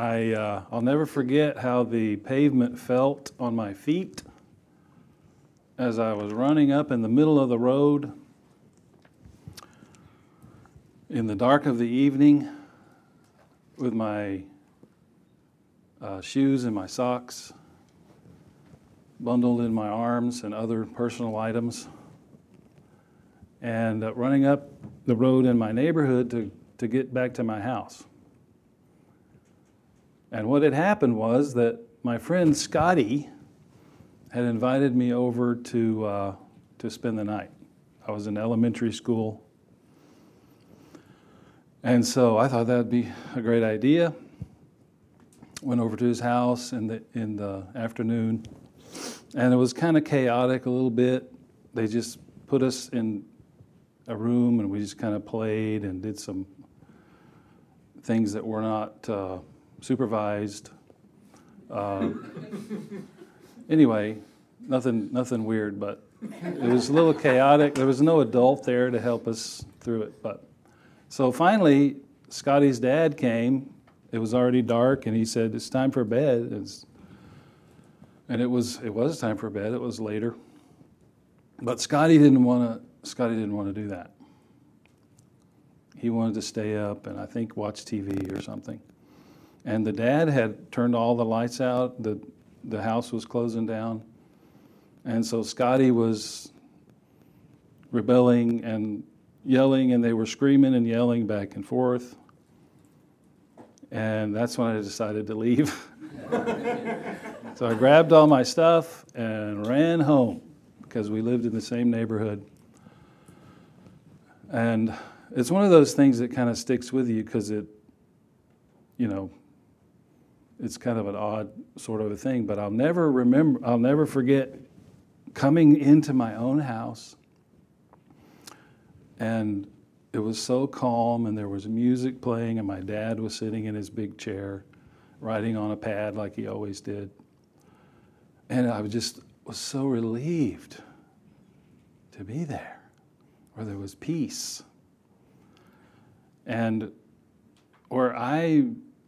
I, uh, I'll never forget how the pavement felt on my feet as I was running up in the middle of the road in the dark of the evening with my uh, shoes and my socks bundled in my arms and other personal items, and uh, running up the road in my neighborhood to, to get back to my house. And what had happened was that my friend Scotty had invited me over to, uh, to spend the night. I was in elementary school. And so I thought that'd be a great idea. Went over to his house in the, in the afternoon, and it was kind of chaotic a little bit. They just put us in a room and we just kind of played and did some things that were not uh, supervised. Uh, anyway, nothing, nothing weird, but it was a little chaotic. There was no adult there to help us through it. But so finally, Scotty's dad came. It was already dark, and he said, "It's time for bed." It's, and it was it was time for bed. It was later, but Scotty didn't want to. Scotty didn't want to do that. He wanted to stay up and I think watch TV or something. And the dad had turned all the lights out. The the house was closing down. And so Scotty was rebelling and yelling, and they were screaming and yelling back and forth. And that's when I decided to leave. so I grabbed all my stuff and ran home because we lived in the same neighborhood. And it's one of those things that kind of sticks with you because it, you know, it's kind of an odd sort of a thing, but I'll never remember, I'll never forget coming into my own house and it was so calm and there was music playing and my dad was sitting in his big chair writing on a pad like he always did. And i just was so relieved to be there where there was peace. And where i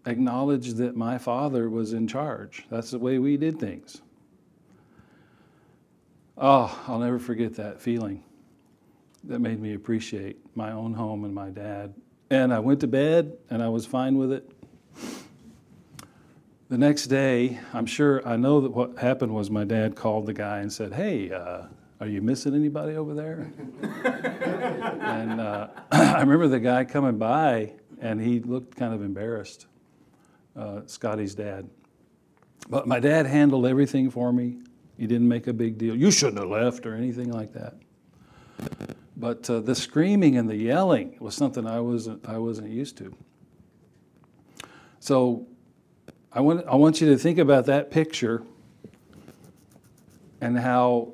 acknowledged that my father was in charge that's the way we did things Oh, I'll never forget that feeling. That made me appreciate my own home and my dad. And I went to bed and I was fine with it. The next day, I'm sure, I know that what happened was my dad called the guy and said, Hey, uh, are you missing anybody over there? and uh, I remember the guy coming by and he looked kind of embarrassed, uh, Scotty's dad. But my dad handled everything for me. He didn't make a big deal. You shouldn't have left or anything like that. But uh, the screaming and the yelling was something I wasn't, I wasn't used to. So I want, I want you to think about that picture and how,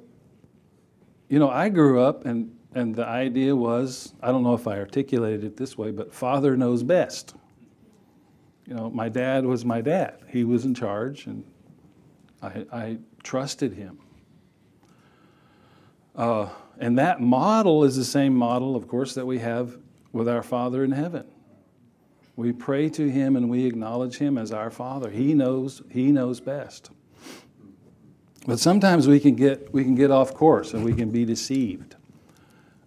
you know, I grew up and, and the idea was I don't know if I articulated it this way, but father knows best. You know, my dad was my dad, he was in charge, and I, I trusted him. Uh, and that model is the same model, of course, that we have with our Father in heaven. We pray to him and we acknowledge him as our Father. He knows, he knows best. But sometimes we can get we can get off course and we can be deceived.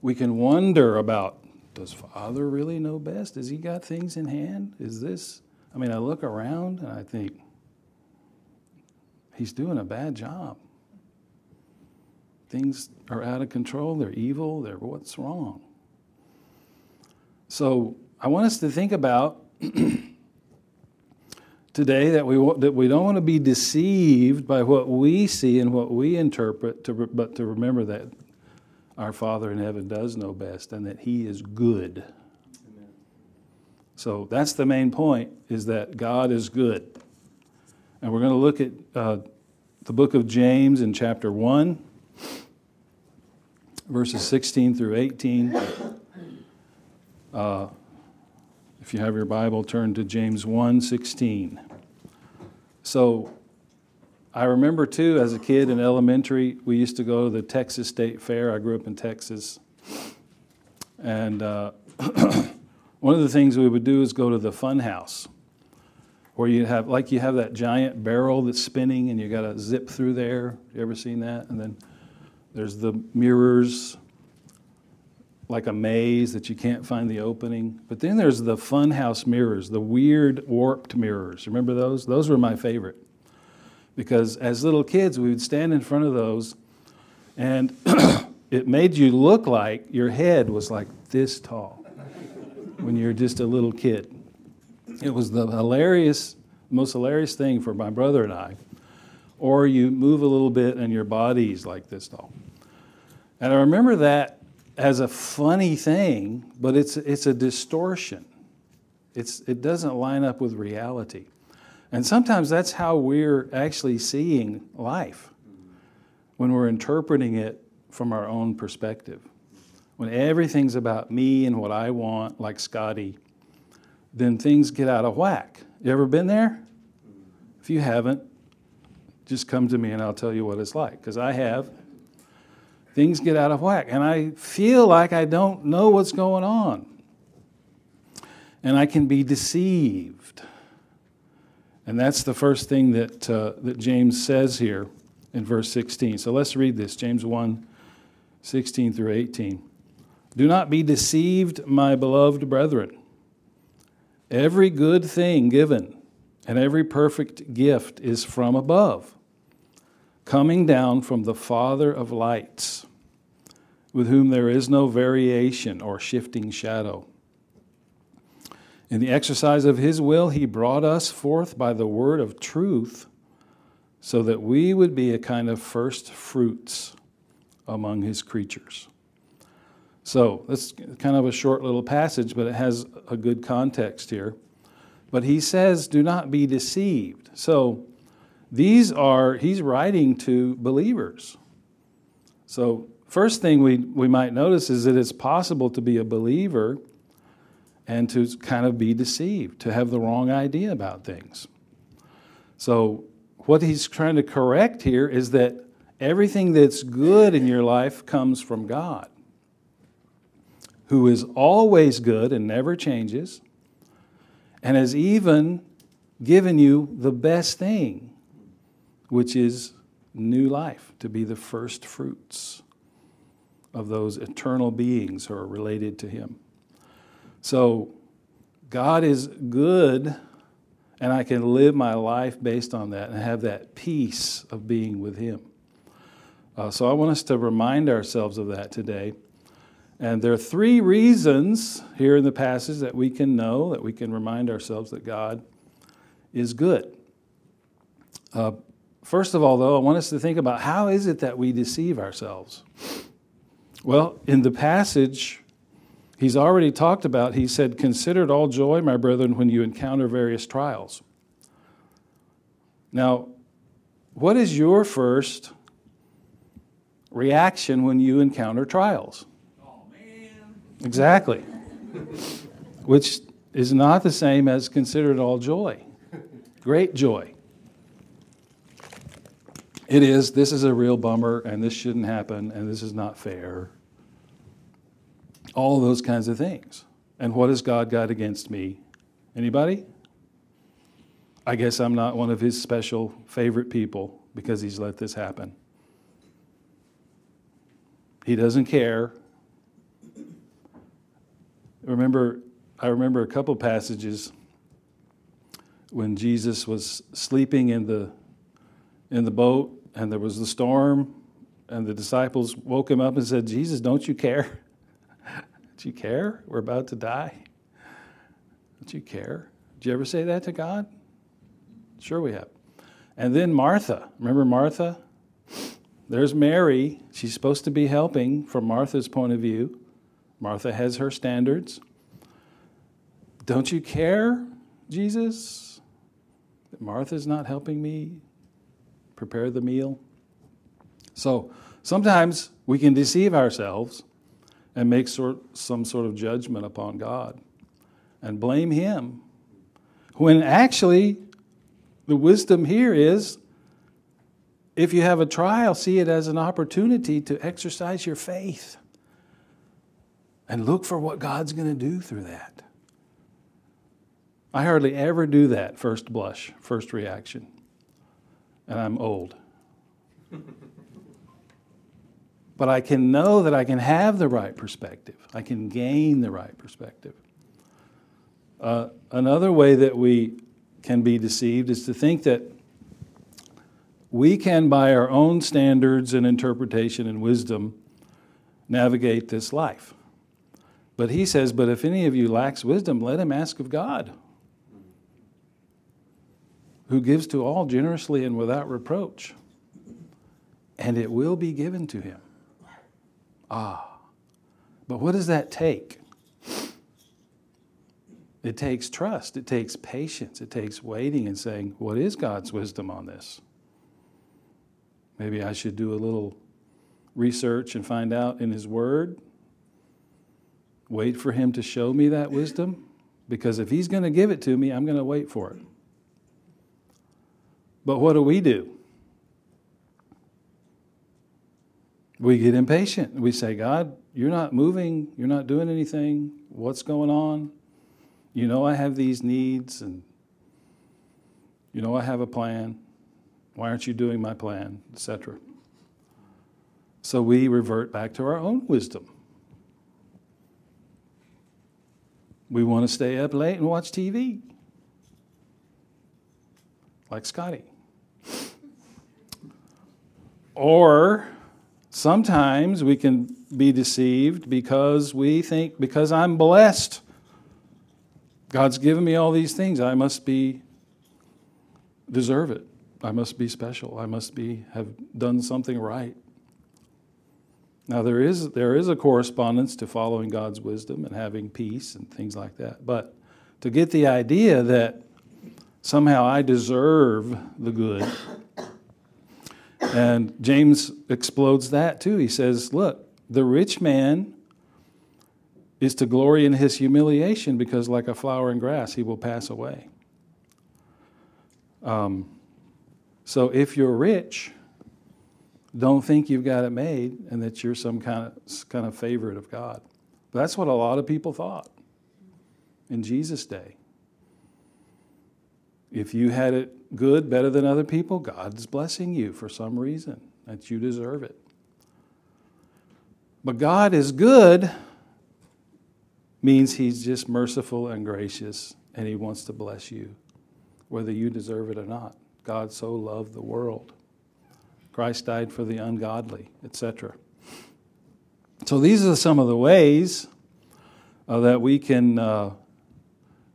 We can wonder about does Father really know best? Has he got things in hand? Is this I mean, I look around and I think, he's doing a bad job. Things are out of control, they're evil, they're what's wrong. So I want us to think about today that we, that we don't want to be deceived by what we see and what we interpret, to, but to remember that our Father in heaven does know best and that He is good. So that's the main point, is that God is good. And we're going to look at uh, the book of James in chapter 1, verses 16 through 18. Uh, if you have your Bible, turn to James 1 16. So I remember too, as a kid in elementary, we used to go to the Texas State Fair. I grew up in Texas. And uh, one of the things we would do is go to the fun house where you have like you have that giant barrel that's spinning and you got to zip through there. You ever seen that? And then there's the mirrors like a maze that you can't find the opening. But then there's the funhouse mirrors, the weird warped mirrors. Remember those? Those were my favorite. Because as little kids, we would stand in front of those and it made you look like your head was like this tall when you're just a little kid. It was the hilarious, most hilarious thing for my brother and I. Or you move a little bit and your body's like this tall. And I remember that as a funny thing, but it's, it's a distortion. It's, it doesn't line up with reality. And sometimes that's how we're actually seeing life when we're interpreting it from our own perspective. When everything's about me and what I want, like Scotty, then things get out of whack. You ever been there? If you haven't, just come to me and I'll tell you what it's like, because I have things get out of whack. And I feel like I don't know what's going on. And I can be deceived. And that's the first thing that, uh, that James says here in verse 16. So let's read this James 1 16 through 18. Do not be deceived, my beloved brethren. Every good thing given and every perfect gift is from above coming down from the Father of lights, with whom there is no variation or shifting shadow. In the exercise of his will, he brought us forth by the word of truth, so that we would be a kind of first fruits among his creatures. So, that's kind of a short little passage, but it has a good context here. But he says, Do not be deceived. So, these are, he's writing to believers. So, first thing we, we might notice is that it's possible to be a believer and to kind of be deceived, to have the wrong idea about things. So, what he's trying to correct here is that everything that's good in your life comes from God, who is always good and never changes, and has even given you the best thing which is new life, to be the first fruits of those eternal beings who are related to Him. So, God is good, and I can live my life based on that and have that peace of being with Him. Uh, so, I want us to remind ourselves of that today. And there are three reasons here in the passage that we can know, that we can remind ourselves that God is good. Uh, First of all, though, I want us to think about how is it that we deceive ourselves? Well, in the passage, he's already talked about, he said, Consider it all joy, my brethren, when you encounter various trials. Now, what is your first reaction when you encounter trials? Exactly. Which is not the same as consider it all joy. Great joy. It is, this is a real bummer, and this shouldn't happen, and this is not fair. All those kinds of things. And what has God got against me? Anybody? I guess I'm not one of his special favorite people because he's let this happen. He doesn't care. Remember, I remember a couple passages when Jesus was sleeping in the in the boat and there was the storm, and the disciples woke him up and said, Jesus, don't you care? don't you care? We're about to die. Don't you care? Did you ever say that to God? Sure, we have. And then Martha. Remember Martha? There's Mary. She's supposed to be helping from Martha's point of view. Martha has her standards. Don't you care, Jesus? That Martha's not helping me prepare the meal. So sometimes we can deceive ourselves and make sort, some sort of judgment upon God and blame Him. When actually, the wisdom here is if you have a trial, see it as an opportunity to exercise your faith and look for what God's going to do through that. I hardly ever do that first blush, first reaction. And I'm old. but I can know that I can have the right perspective. I can gain the right perspective. Uh, another way that we can be deceived is to think that we can, by our own standards and interpretation and wisdom, navigate this life. But he says, But if any of you lacks wisdom, let him ask of God, who gives to all generously and without reproach, and it will be given to him. Ah, but what does that take? It takes trust, it takes patience, it takes waiting and saying, What is God's wisdom on this? Maybe I should do a little research and find out in His Word. Wait for Him to show me that wisdom, because if He's going to give it to me, I'm going to wait for it. But what do we do? We get impatient. We say, God, you're not moving, you're not doing anything. What's going on? You know, I have these needs, and you know, I have a plan. Why aren't you doing my plan, etc.? So we revert back to our own wisdom. We want to stay up late and watch TV, like Scotty. Or sometimes we can be deceived because we think, because I'm blessed, God's given me all these things, I must be, deserve it. I must be special. I must be, have done something right. Now, there is, there is a correspondence to following God's wisdom and having peace and things like that. But to get the idea that somehow I deserve the good, and James explodes that too. He says, Look, the rich man is to glory in his humiliation because, like a flower in grass, he will pass away. Um, so if you're rich, don't think you've got it made and that you're some kind of, kind of favorite of God. That's what a lot of people thought in Jesus' day. If you had it good, better than other people, God's blessing you for some reason that you deserve it. But God is good means He's just merciful and gracious and He wants to bless you, whether you deserve it or not. God so loved the world. Christ died for the ungodly, etc. So these are some of the ways uh, that we can uh,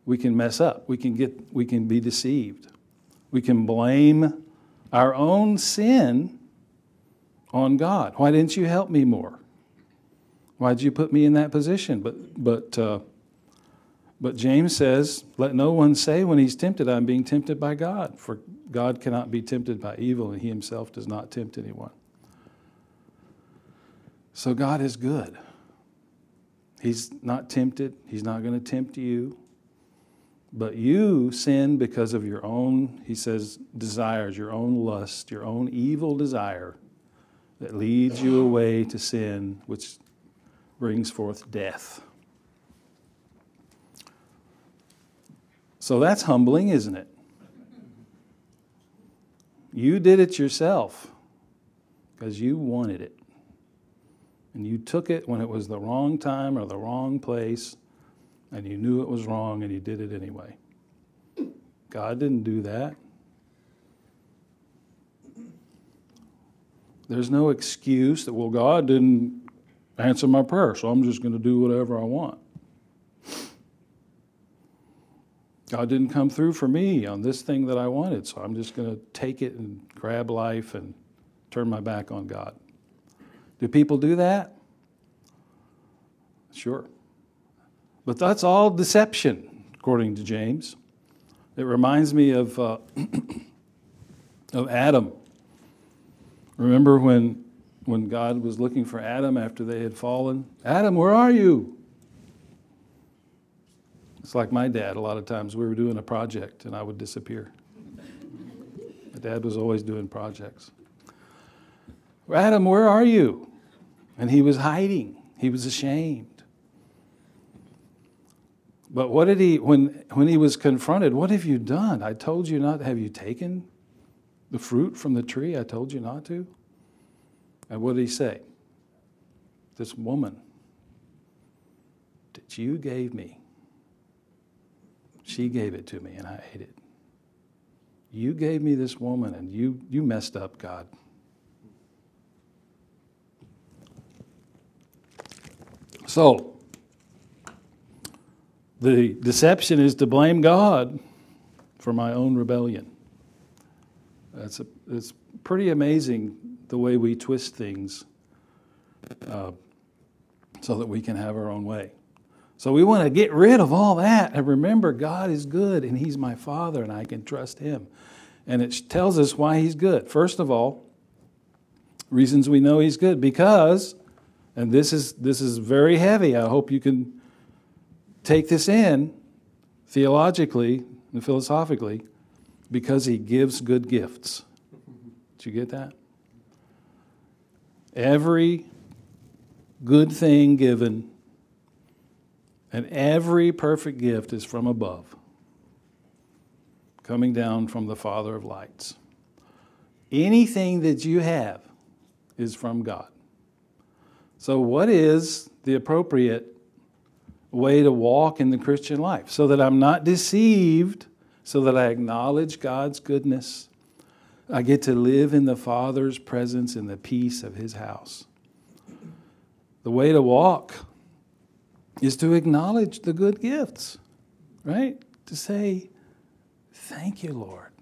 we can mess up. We can get we can be deceived. We can blame our own sin on God. Why didn't you help me more? Why did you put me in that position? But but uh, but James says, "Let no one say when he's tempted, I'm being tempted by God, for God cannot be tempted by evil, and He Himself does not tempt anyone." So God is good. He's not tempted. He's not going to tempt you. But you sin because of your own, he says, desires, your own lust, your own evil desire that leads you away to sin, which brings forth death. So that's humbling, isn't it? You did it yourself because you wanted it. And you took it when it was the wrong time or the wrong place, and you knew it was wrong and you did it anyway. God didn't do that. There's no excuse that, well, God didn't answer my prayer, so I'm just going to do whatever I want. God didn't come through for me on this thing that I wanted, so I'm just going to take it and grab life and turn my back on God. Do people do that? Sure. But that's all deception, according to James. It reminds me of, uh, of Adam. Remember when when God was looking for Adam after they had fallen. Adam, where are you? It's like my dad. A lot of times we were doing a project and I would disappear. My dad was always doing projects. Adam, where are you? And he was hiding, he was ashamed. But what did he, when, when he was confronted, what have you done? I told you not, have you taken the fruit from the tree? I told you not to. And what did he say? This woman that you gave me, she gave it to me and I ate it. You gave me this woman and you, you messed up, God. So, the deception is to blame God for my own rebellion. That's a, it's pretty amazing the way we twist things uh, so that we can have our own way. So we want to get rid of all that and remember God is good and He's my Father and I can trust Him. And it tells us why He's good. First of all, reasons we know He's good because, and this is this is very heavy. I hope you can take this in theologically and philosophically because He gives good gifts. Did you get that? Every good thing given and every perfect gift is from above, coming down from the Father of lights. Anything that you have is from God. So, what is the appropriate way to walk in the Christian life? So that I'm not deceived, so that I acknowledge God's goodness. I get to live in the Father's presence in the peace of His house. The way to walk is to acknowledge the good gifts, right? To say, Thank you, Lord.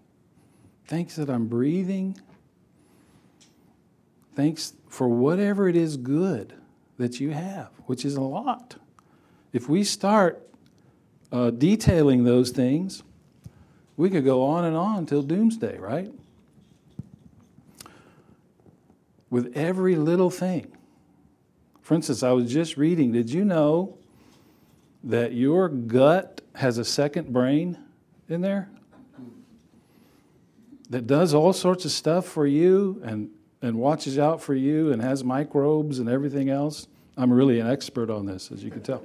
Thanks that I'm breathing. Thanks for whatever it is good that you have, which is a lot. If we start uh, detailing those things, we could go on and on till doomsday, right? With every little thing. For instance, I was just reading, did you know that your gut has a second brain in there that does all sorts of stuff for you and, and watches out for you and has microbes and everything else. I'm really an expert on this, as you can tell.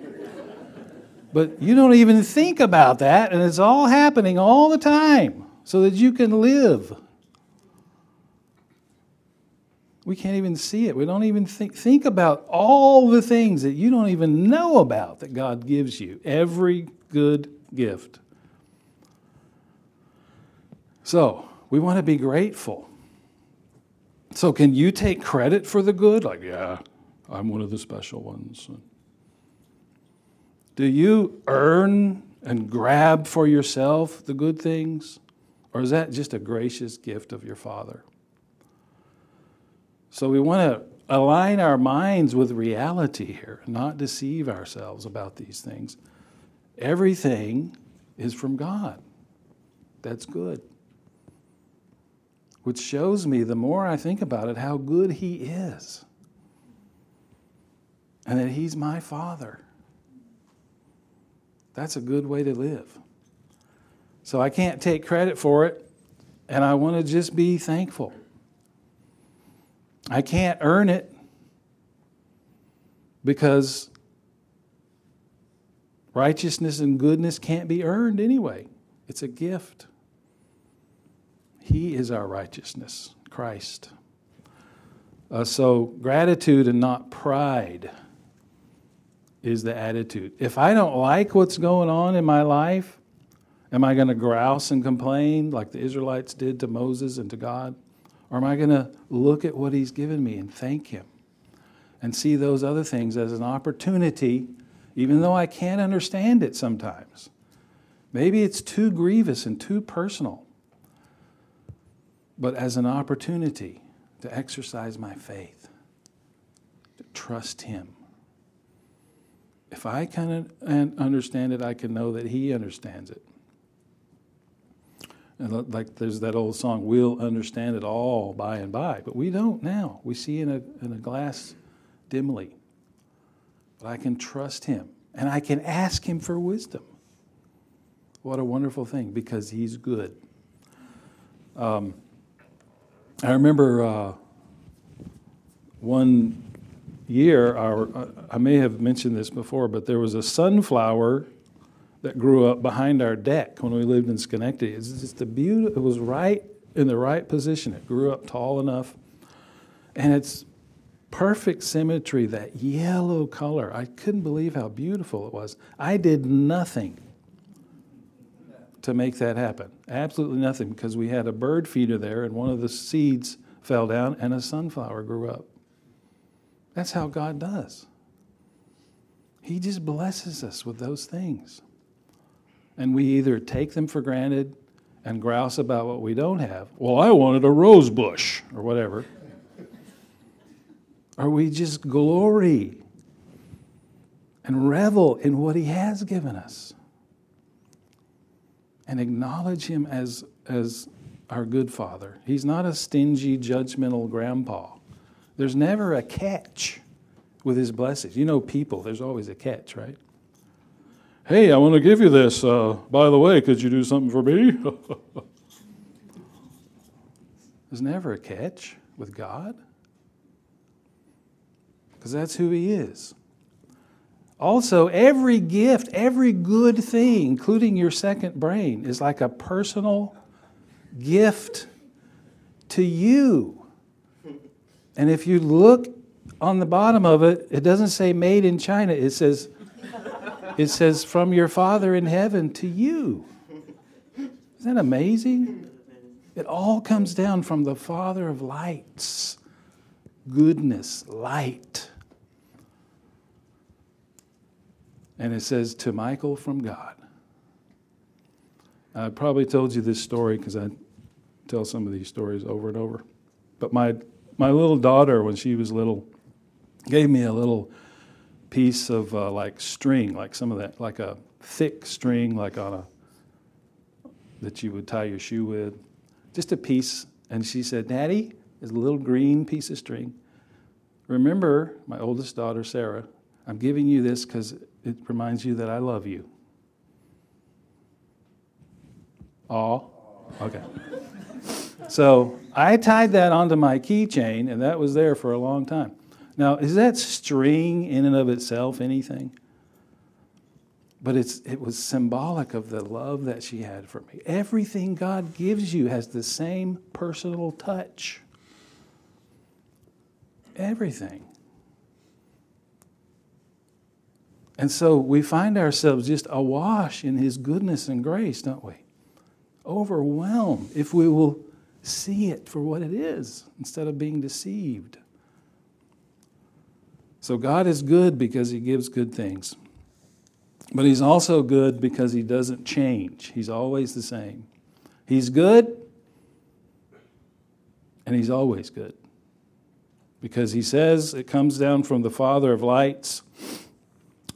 but you don't even think about that, and it's all happening all the time so that you can live we can't even see it. We don't even think, think about all the things that you don't even know about that God gives you. Every good gift. So, we want to be grateful. So, can you take credit for the good? Like, yeah, I'm one of the special ones. Do you earn and grab for yourself the good things? Or is that just a gracious gift of your Father? So we want to align our minds with reality here, not deceive ourselves about these things. Everything is from God. That's good. Which shows me, the more I think about it, how good He is. And that He's my Father. That's a good way to live. So I can't take credit for it, and I want to just be thankful. I can't earn it because righteousness and goodness can't be earned anyway. It's a gift. He is our righteousness, Christ. Uh, so, gratitude and not pride is the attitude. If I don't like what's going on in my life, am I going to grouse and complain like the Israelites did to Moses and to God? Or am I going to look at what He's given me and thank Him and see those other things as an opportunity, even though I can't understand it sometimes? Maybe it's too grievous and too personal, but as an opportunity to exercise my faith, to trust Him. If I can understand it, I can know that He understands it. And like there's that old song, we'll understand it all by and by. But we don't now. We see in a, in a glass dimly. But I can trust him and I can ask him for wisdom. What a wonderful thing because he's good. Um, I remember uh, one year, our, I may have mentioned this before, but there was a sunflower that grew up behind our deck when we lived in Schenectady. It's just a beautiful, it was right in the right position. It grew up tall enough. And it's perfect symmetry, that yellow color. I couldn't believe how beautiful it was. I did nothing to make that happen. Absolutely nothing because we had a bird feeder there and one of the seeds fell down and a sunflower grew up. That's how God does. He just blesses us with those things. And we either take them for granted and grouse about what we don't have. Well, I wanted a rose bush or whatever. or we just glory and revel in what He has given us and acknowledge Him as, as our good Father. He's not a stingy, judgmental grandpa. There's never a catch with His blessings. You know, people, there's always a catch, right? Hey, I want to give you this. Uh, by the way, could you do something for me? There's never a catch with God because that's who He is. Also, every gift, every good thing, including your second brain, is like a personal gift to you. And if you look on the bottom of it, it doesn't say made in China, it says, it says from your Father in heaven to you. Isn't that amazing? It all comes down from the Father of lights, goodness, light. And it says, to Michael from God. I probably told you this story because I tell some of these stories over and over. But my, my little daughter, when she was little, gave me a little piece of uh, like string, like some of that, like a thick string, like on a, that you would tie your shoe with. Just a piece. And she said, Daddy, is a little green piece of string. Remember, my oldest daughter, Sarah, I'm giving you this because it reminds you that I love you. Oh, okay. so I tied that onto my keychain, and that was there for a long time. Now, is that string in and of itself anything? But it's, it was symbolic of the love that she had for me. Everything God gives you has the same personal touch. Everything. And so we find ourselves just awash in His goodness and grace, don't we? Overwhelmed if we will see it for what it is instead of being deceived. So God is good because He gives good things. But He's also good because He doesn't change, He's always the same. He's good, and He's always good. Because He says it comes down from the Father of lights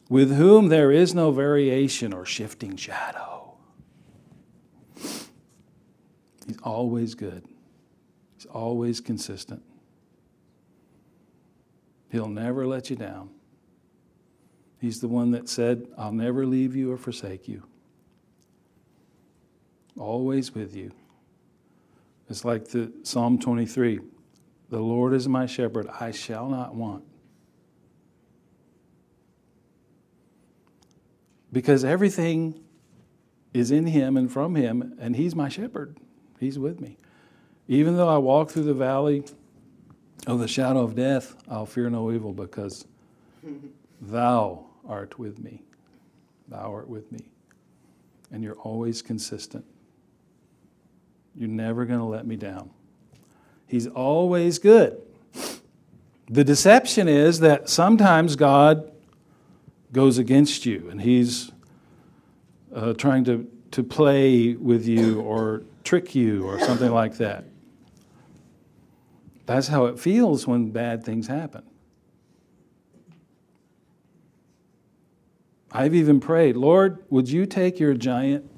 with whom there is no variation or shifting shadow. He's always good, He's always consistent. He'll never let you down. He's the one that said, I'll never leave you or forsake you. Always with you. It's like the Psalm 23 The Lord is my shepherd, I shall not want. because everything is in him and from him, and he's my shepherd. He's with me. Even though I walk through the valley of the shadow of death, I'll fear no evil because thou art with me. Thou art with me. And you're always consistent. You're never going to let me down. He's always good. The deception is that sometimes God goes against you and he's uh, trying to, to play with you or trick you or something like that. That's how it feels when bad things happen. I've even prayed, Lord, would you take your giant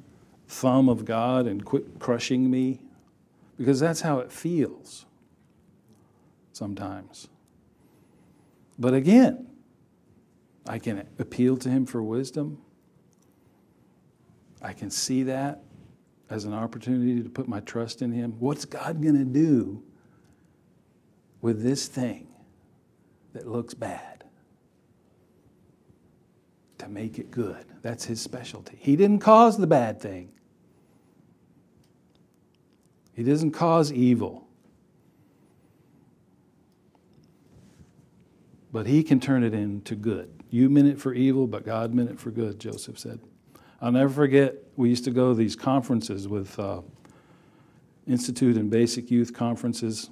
thumb of God and quit crushing me? Because that's how it feels sometimes. But again, I can appeal to Him for wisdom. I can see that as an opportunity to put my trust in Him. What's God going to do with this thing that looks bad? to make it good. That's his specialty. He didn't cause the bad thing, he doesn't cause evil. But he can turn it into good. You meant it for evil, but God meant it for good, Joseph said. I'll never forget, we used to go to these conferences with uh, Institute and Basic Youth conferences.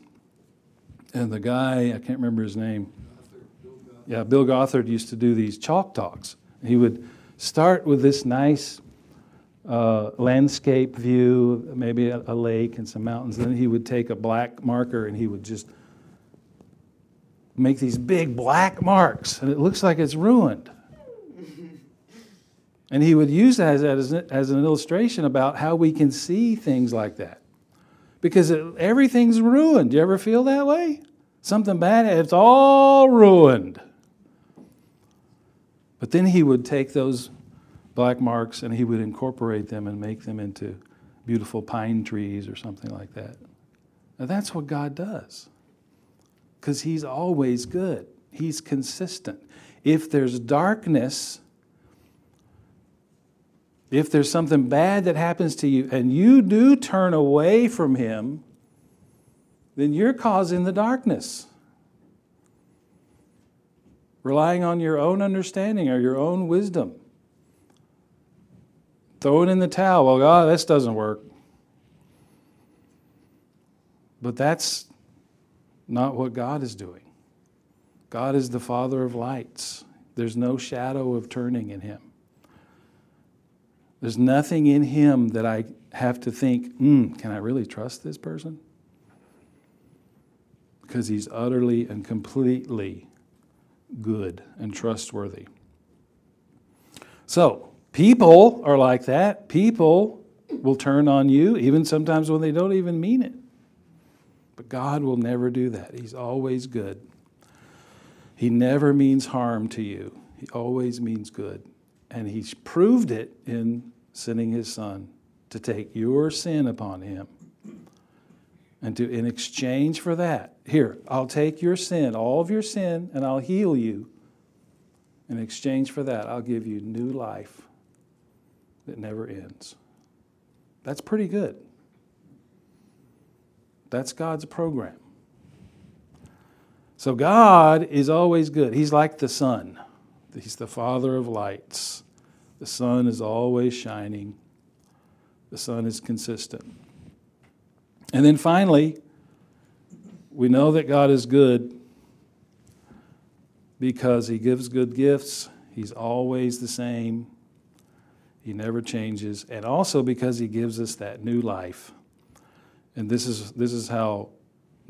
And the guy, I can't remember his name. Yeah, Bill Gothard used to do these chalk talks. He would start with this nice uh, landscape view, maybe a, a lake and some mountains. Then he would take a black marker and he would just make these big black marks, and it looks like it's ruined. And he would use that as, as, as an illustration about how we can see things like that. Because it, everything's ruined. Do you ever feel that way? Something bad, it's all ruined. But then he would take those black marks and he would incorporate them and make them into beautiful pine trees or something like that. Now that's what God does because He's always good, He's consistent. If there's darkness, if there's something bad that happens to you and you do turn away from Him, then you're causing the darkness. Relying on your own understanding or your own wisdom. Throw it in the towel. Well, God, this doesn't work. But that's not what God is doing. God is the Father of lights. There's no shadow of turning in Him. There's nothing in Him that I have to think, hmm, can I really trust this person? Because He's utterly and completely good and trustworthy. So, people are like that. People will turn on you, even sometimes when they don't even mean it. But God will never do that. He's always good. He never means harm to you, He always means good. And He's proved it in sending His Son to take your sin upon Him. And to, in exchange for that, here, I'll take your sin, all of your sin, and I'll heal you. In exchange for that, I'll give you new life that never ends. That's pretty good. That's God's program. So God is always good. He's like the sun, He's the Father of lights. The sun is always shining, the sun is consistent. And then finally, we know that God is good because He gives good gifts. He's always the same. He never changes. And also because He gives us that new life. And this is, this is how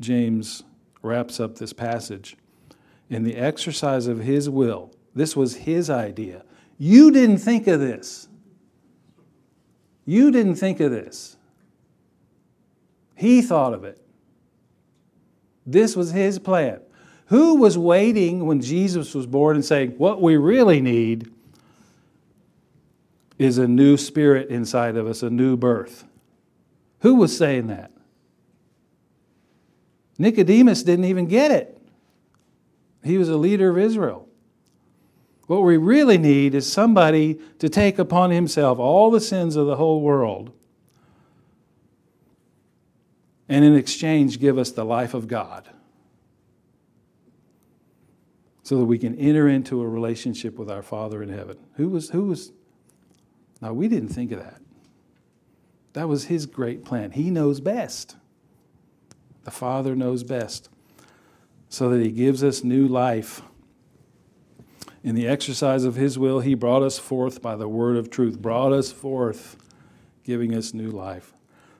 James wraps up this passage. In the exercise of his will, this was his idea. You didn't think of this. You didn't think of this. He thought of it. This was his plan. Who was waiting when Jesus was born and saying, What we really need is a new spirit inside of us, a new birth? Who was saying that? Nicodemus didn't even get it. He was a leader of Israel. What we really need is somebody to take upon himself all the sins of the whole world and in exchange give us the life of God so that we can enter into a relationship with our Father in heaven. Who was, who was, now we didn't think of that. That was his great plan. He knows best. The Father knows best. So that He gives us new life. In the exercise of His will, He brought us forth by the word of truth, brought us forth, giving us new life,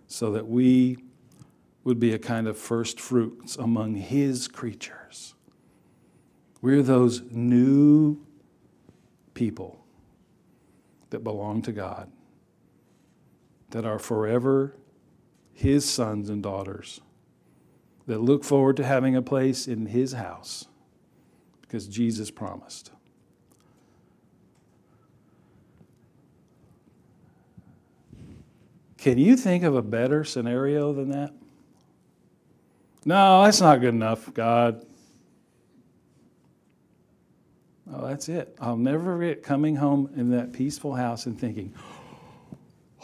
so that we would be a kind of first fruits among His creatures. We're those new people that belong to God, that are forever His sons and daughters that look forward to having a place in his house because Jesus promised. Can you think of a better scenario than that? No, that's not good enough, God. Oh, that's it. I'll never forget coming home in that peaceful house and thinking,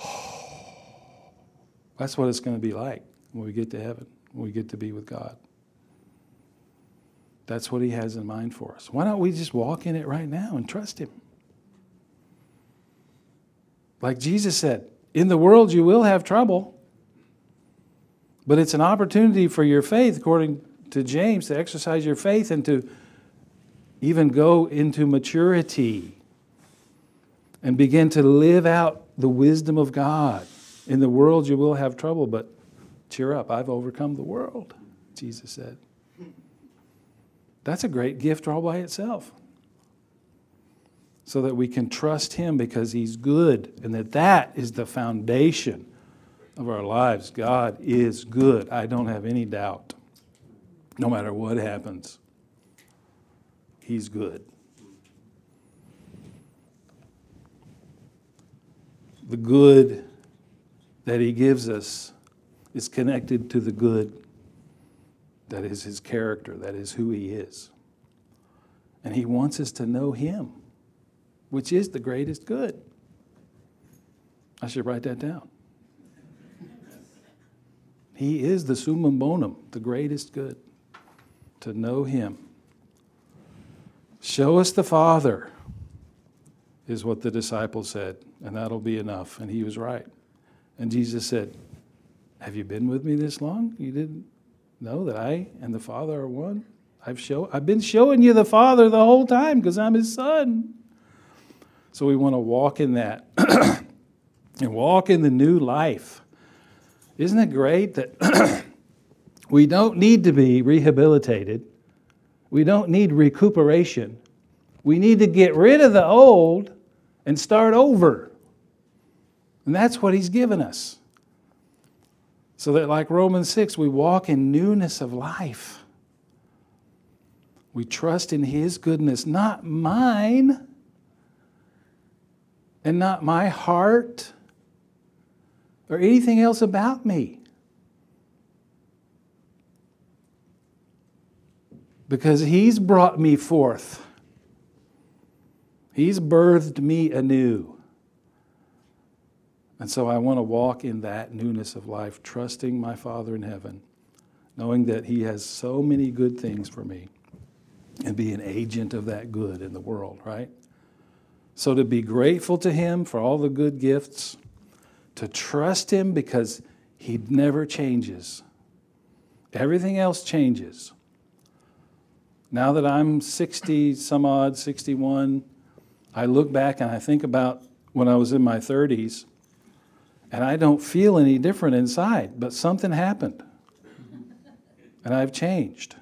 oh, that's what it's going to be like when we get to heaven, when we get to be with God. That's what He has in mind for us. Why don't we just walk in it right now and trust Him? Like Jesus said, in the world you will have trouble, but it's an opportunity for your faith, according to James, to exercise your faith and to even go into maturity and begin to live out the wisdom of God. In the world you will have trouble, but cheer up, I've overcome the world, Jesus said. That's a great gift all by itself. So that we can trust Him because He's good and that that is the foundation of our lives. God is good. I don't have any doubt. No matter what happens, He's good. The good that He gives us is connected to the good that is His character, that is who He is. And He wants us to know Him, which is the greatest good. I should write that down. He is the summum bonum, the greatest good, to know Him. Show us the Father, is what the disciples said, and that'll be enough. And he was right. And Jesus said, Have you been with me this long? You didn't know that I and the Father are one? I've, show, I've been showing you the Father the whole time because I'm his son. So we want to walk in that and walk in the new life. Isn't it great that we don't need to be rehabilitated? We don't need recuperation. We need to get rid of the old and start over. And that's what he's given us. So that, like Romans 6, we walk in newness of life. We trust in his goodness, not mine and not my heart or anything else about me. because He's brought me forth. He's birthed me anew. And so I want to walk in that newness of life, trusting my Father in heaven, knowing that He has so many good things for me, and be an agent of that good in the world, right? So to be grateful to Him for all the good gifts, to trust Him because He never changes. Everything else changes. Now that I'm 60 some odd, 61, I look back and I think about when I was in my 30s, and I don't feel any different inside, but something happened. And I've changed.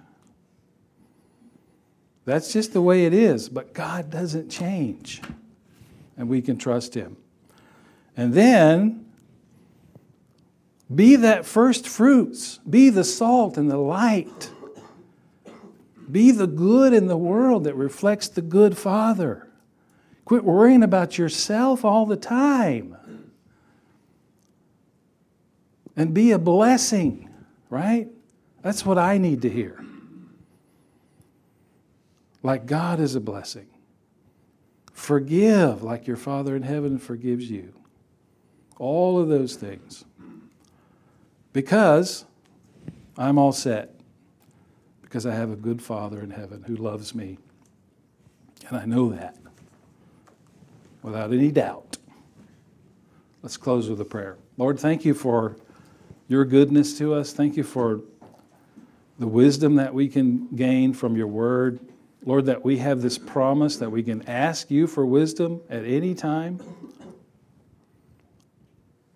That's just the way it is, but God doesn't change. And we can trust Him. And then, be that first fruits, be the salt and the light be the good in the world that reflects the good Father. Quit worrying about yourself all the time. And be a blessing, right? That's what I need to hear. Like God is a blessing. Forgive like your Father in heaven forgives you. All of those things. Because I'm all set because I have a good Father in heaven who loves me. And I know that without any doubt. Let's close with a prayer. Lord, thank you for your goodness to us. Thank you for the wisdom that we can gain from your word. Lord, that we have this promise that we can ask you for wisdom at any time.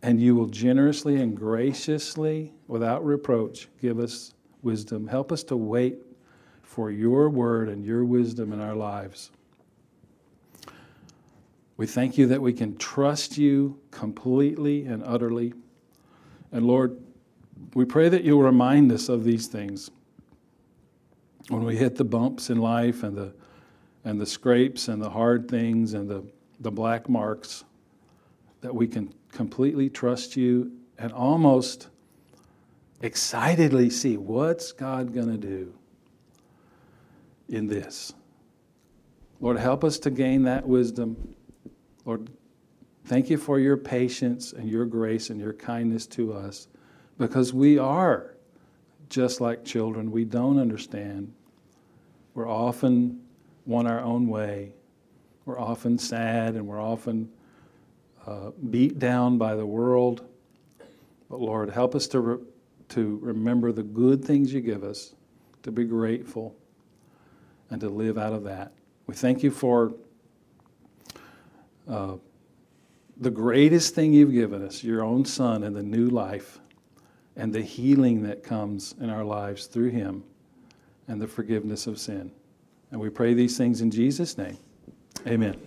And you will generously and graciously, without reproach, give us wisdom. Help us to wait for your word and your wisdom in our lives. We thank you that we can trust you completely and utterly. And Lord, we pray that you'll remind us of these things when we hit the bumps in life and the and the scrapes and the hard things and the, the black marks, that we can completely trust you and almost excitedly see what's God going to do in this. Lord, help us to gain that wisdom. Lord, thank you for your patience and your grace and your kindness to us because we are just like children. We don't understand. We're often want our own way. We're often sad and we're often uh, beat down by the world. But Lord, help us to, re- to remember the good things you give us, to be grateful, and to live out of that. We thank you for uh, the greatest thing you've given us, your own Son, and the new life, and the healing that comes in our lives through Him, and the forgiveness of sin. And we pray these things in Jesus' name. Amen.